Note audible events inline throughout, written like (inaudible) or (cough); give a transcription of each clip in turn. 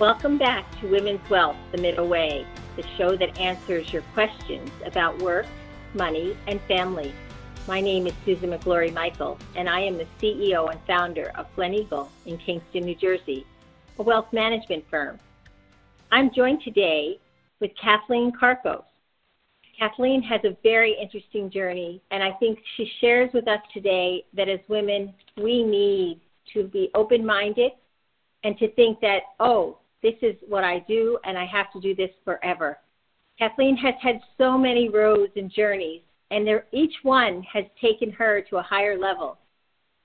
Welcome back to Women's Wealth, The Middle Way, the show that answers your questions about work, money, and family. My name is Susan McGrory Michael, and I am the CEO and founder of Gleneagle in Kingston, New Jersey, a wealth management firm. I'm joined today with Kathleen Karkos. Kathleen has a very interesting journey, and I think she shares with us today that as women, we need to be open minded and to think that, oh, this is what I do, and I have to do this forever. Kathleen has had so many roads and journeys, and each one has taken her to a higher level.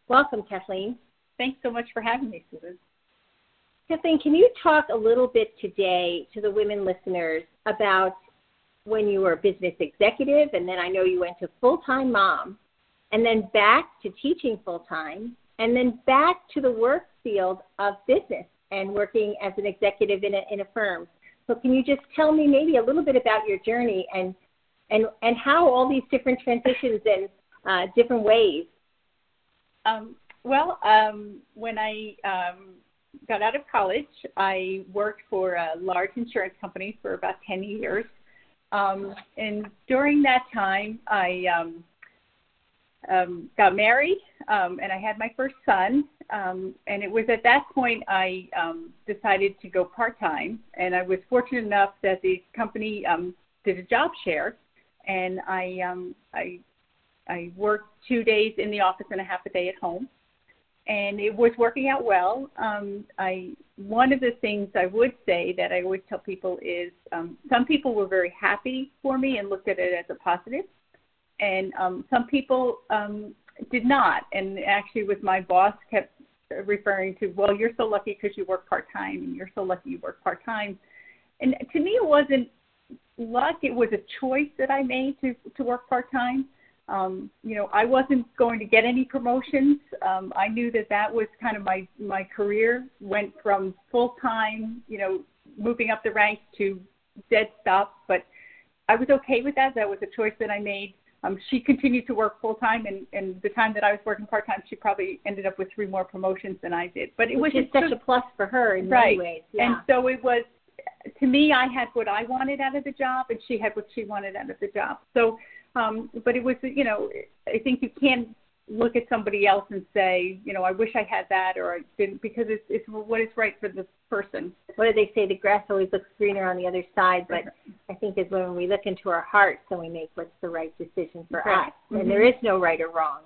Welcome, Kathleen. Thanks so much for having me, Susan. Kathleen, can you talk a little bit today to the women listeners about when you were a business executive, and then I know you went to full time mom, and then back to teaching full time, and then back to the work field of business and working as an executive in a, in a firm. So, can you just tell me maybe a little bit about your journey and and and how all these different transitions and uh, different ways? Um, well, um, when I um, got out of college, I worked for a large insurance company for about 10 years. Um, and during that time, I um, um, got married um, and I had my first son. Um, and it was at that point I um, decided to go part time. And I was fortunate enough that the company um, did a job share, and I um, I I worked two days in the office and a half a day at home and it was working out well. Um, I one of the things I would say that I always tell people is um, some people were very happy for me and looked at it as a positive, and um, some people um, did not. And actually, with my boss kept referring to, well, you're so lucky because you work part time, and you're so lucky you work part time. And to me, it wasn't luck; it was a choice that I made to to work part time um, you know, I wasn't going to get any promotions. Um, I knew that that was kind of my my career. Went from full time, you know, moving up the ranks to dead stop. But I was okay with that. That was a choice that I made. Um, she continued to work full time, and, and the time that I was working part time, she probably ended up with three more promotions than I did. But it Which was is such a plus for her in right. many ways. Yeah. And so it was. To me, I had what I wanted out of the job, and she had what she wanted out of the job. So um, but it was, you know, I think you can't look at somebody else and say, you know, I wish I had that or I didn't, because it's it's what is right for the person. What do they say? The grass always looks greener on the other side. But I think is when we look into our hearts and we make what's the right decision for right. us. Mm-hmm. And there is no right or wrong.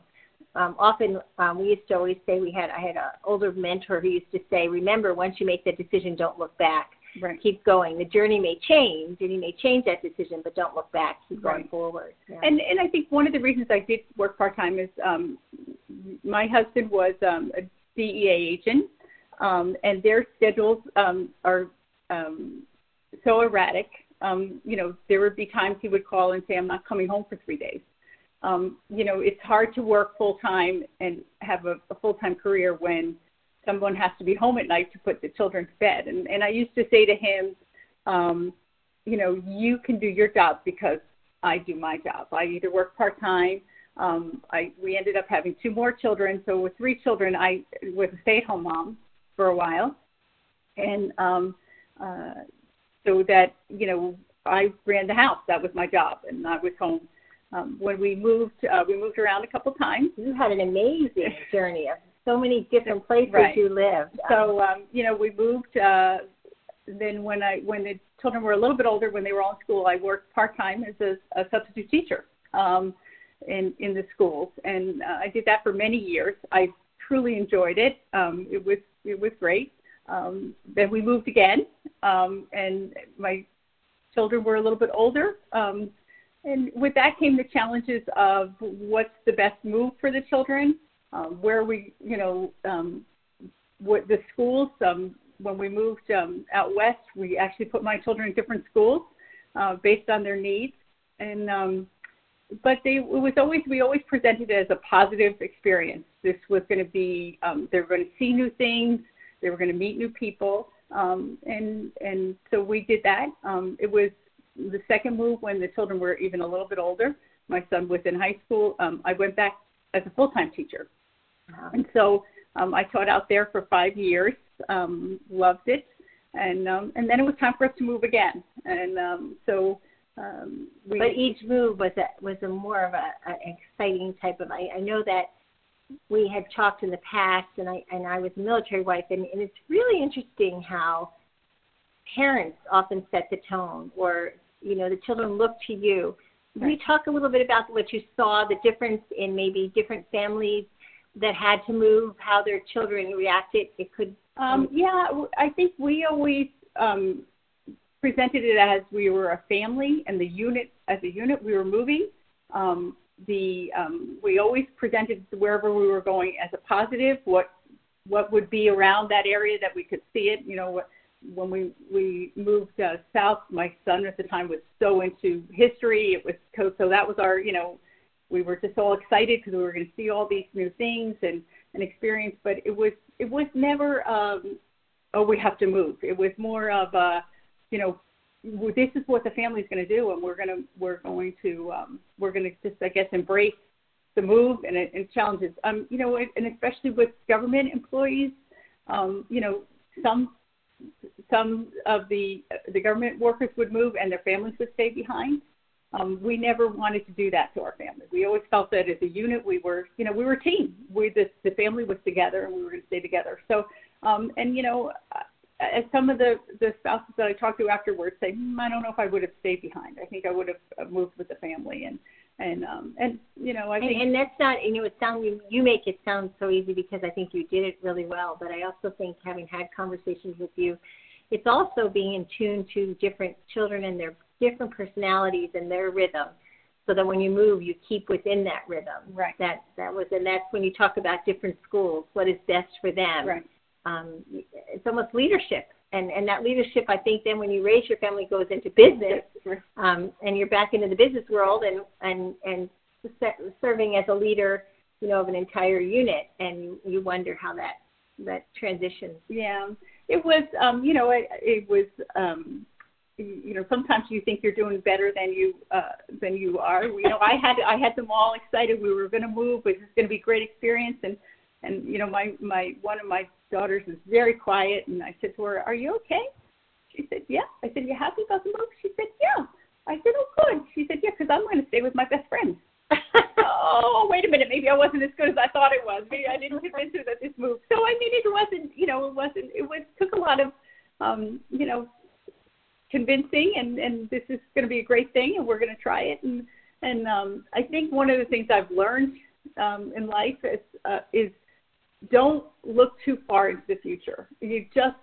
Um, often um, we used to always say we had I had an older mentor who used to say, remember, once you make the decision, don't look back right. keep going. The journey may change, and you may change that decision, but don't look back. Keep right. going forward. Yeah. And and I think one of the reasons I did work part time is um, my husband was um, a DEA agent, um, and their schedules um, are um, so erratic. Um, you know, there would be times he would call and say, "I'm not coming home for three days." Um, you know, it's hard to work full time and have a, a full time career when someone has to be home at night to put the children to bed. And and I used to say to him, um, you know, you can do your job because I do my job. I either work part time. Um, I we ended up having two more children, so with three children, I was a stay at home mom for a while, and um, uh, so that you know I ran the house. That was my job, and I was home. Um, when we moved, uh, we moved around a couple times. You had an amazing journey of so many different places right. you lived. So um, you know, we moved. Uh, then when I when the children were a little bit older, when they were all in school, I worked part time as a, a substitute teacher um, in in the schools, and uh, I did that for many years. I truly enjoyed it. Um, it was it was great. Um, then we moved again, um, and my children were a little bit older. Um, and with that came the challenges of what's the best move for the children um, where we, you know, um, what the schools. Um, when we moved um, out west, we actually put my children in different schools uh, based on their needs, and um, but they it was always we always presented it as a positive experience. This was going to be um, they were going to see new things, they were going to meet new people, um, and and so we did that. Um, it was the second move when the children were even a little bit older. My son was in high school. Um, I went back as a full time teacher. Uh, and so um, I taught out there for five years, um, loved it. and um, and then it was time for us to move again. And um, so um, we. But each move was a was a more of a, a exciting type of. I, I know that we had talked in the past, and I and I was a military wife, and, and it's really interesting how parents often set the tone, or you know the children look to you. Can you talk a little bit about what you saw, the difference in maybe different families that had to move, how their children reacted? It could. Um, yeah, I think we always um, presented it as we were a family, and the unit as a unit we were moving. Um, the um, we always presented wherever we were going as a positive. What what would be around that area that we could see it. You know, what, when we we moved uh, south, my son at the time was so into history. It was so that was our you know we were just all excited because we were going to see all these new things and and experience. But it was it was never um, oh we have to move. It was more of a you know this is what the family's going to do, and we're going to we're going to um, we're going to just I guess embrace the move and, and challenges. Um, you know, and especially with government employees, um, you know, some some of the the government workers would move and their families would stay behind. Um, we never wanted to do that to our family. We always felt that as a unit, we were, you know, we were a team. We the the family was together and we were going to stay together. So, um, and you know, as some of the the spouses that I talked to afterwards say, mm, I don't know if I would have stayed behind. I think I would have moved with the family and and um and you know I think and, and that's not you know it sound you you make it sound so easy because I think you did it really well. But I also think having had conversations with you, it's also being in tune to different children and their different personalities and their rhythm so that when you move you keep within that rhythm. Right. That that was and that's when you talk about different schools what is best for them. Right. Um, it's almost leadership. And, and that leadership, I think, then when you raise your family, goes into business, um, and you're back into the business world, and and and serving as a leader, you know, of an entire unit, and you, you wonder how that that transitions. Yeah, it was, um, you know, it, it was, um, you know, sometimes you think you're doing better than you uh, than you are. You know, I had I had them all excited. We were going to move. It was going to be a great experience, and and you know, my my one of my daughters is very quiet, and I said to her, "Are you okay?" She said, "Yeah." I said, "You happy about the move?" She said, "Yeah." I said, "Oh, good." She said, "Yeah, because I'm going to stay with my best friend." (laughs) oh, wait a minute. Maybe I wasn't as good as I thought it was. Maybe I didn't convince her that this move. So I mean, it wasn't. You know, it wasn't. It was took a lot of, um, you know, convincing, and and this is going to be a great thing, and we're going to try it. And and um, I think one of the things I've learned um, in life is uh, is don't look too far into the future. You just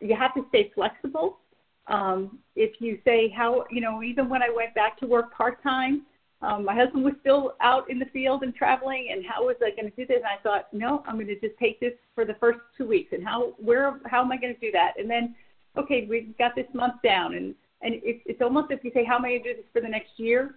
you have to stay flexible. Um, if you say how you know, even when I went back to work part time, um, my husband was still out in the field and traveling, and how was I going to do this? And I thought, no, I'm going to just take this for the first two weeks, and how where how am I going to do that? And then, okay, we've got this month down, and and it's it's almost if you say how am I going to do this for the next year?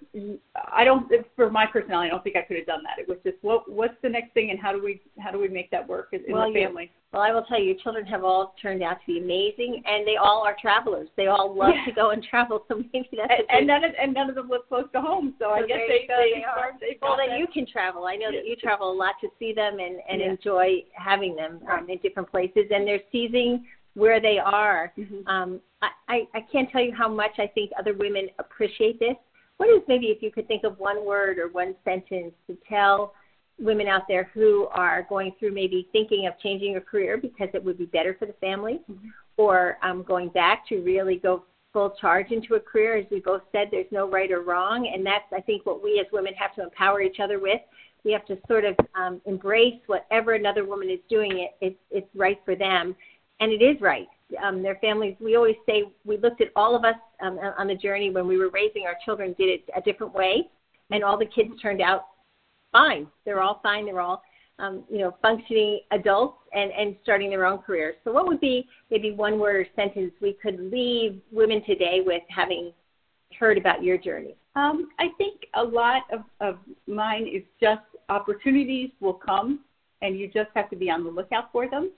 I don't for my personality, I don't think I could have done that. It was just what what's the next thing and how do we how do we make that work in well, the family? Well, I will tell you, children have all turned out to be amazing, and they all are travelers. They all love yeah. to go and travel, so maybe that's and, and none of and none of them live close to home. So, so I guess they, they, they are. well, then you can travel. I know that you travel a lot to see them and and yeah. enjoy having them um, in different places, and they're seizing where they are. Mm-hmm. Um, I, I can't tell you how much I think other women appreciate this. What is maybe if you could think of one word or one sentence to tell women out there who are going through maybe thinking of changing a career because it would be better for the family, mm-hmm. or um, going back to really go full charge into a career. As we both said, there's no right or wrong, and that's I think what we as women have to empower each other with. We have to sort of um, embrace whatever another woman is doing. It it's, it's right for them, and it is right um, their families. We always say we looked at all of us um, on the journey when we were raising our children, did it a different way, and all the kids turned out fine. They're all fine. They're all um, you know functioning adults and and starting their own careers. So, what would be maybe one word or sentence we could leave women today with, having heard about your journey? Um, I think a lot of, of mine is just opportunities will come, and you just have to be on the lookout for them.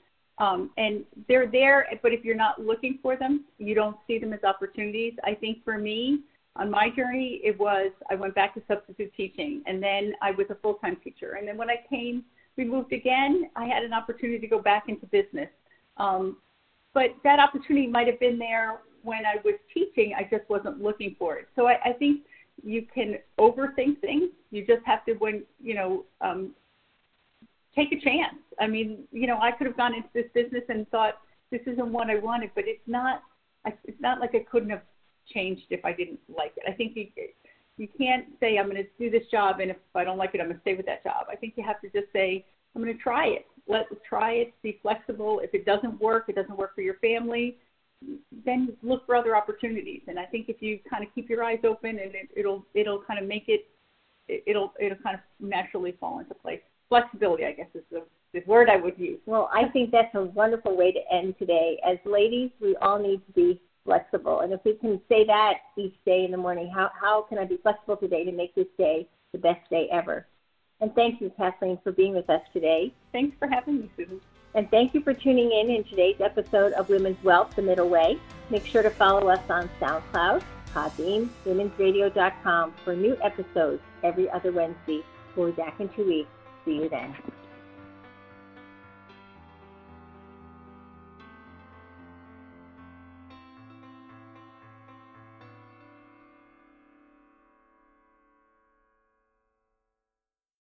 Um, and they're there, but if you're not looking for them, you don't see them as opportunities. I think for me, on my journey, it was I went back to substitute teaching, and then I was a full time teacher. And then when I came, we moved again, I had an opportunity to go back into business. Um, but that opportunity might have been there when I was teaching. I just wasn't looking for it. So I, I think you can overthink things. You just have to, when you know, um, take a chance. I mean, you know, I could have gone into this business and thought this isn't what I wanted, but it's not. It's not like I couldn't have changed if I didn't like it. I think you you can't say I'm going to do this job and if I don't like it, I'm going to stay with that job. I think you have to just say I'm going to try it. Let's try it. Be flexible. If it doesn't work, it doesn't work for your family. Then look for other opportunities. And I think if you kind of keep your eyes open, and it, it'll it'll kind of make it it'll it'll kind of naturally fall into place. Flexibility, I guess, is the, the word I would use. Well, I think that's a wonderful way to end today. As ladies, we all need to be flexible. And if we can say that each day in the morning, how, how can I be flexible today to make this day the best day ever? And thank you, Kathleen, for being with us today. Thanks for having me, Susan. And thank you for tuning in in today's episode of Women's Wealth, The Middle Way. Make sure to follow us on SoundCloud, Podbean, womensradio.com for new episodes every other Wednesday. We'll be back in two weeks. See you then.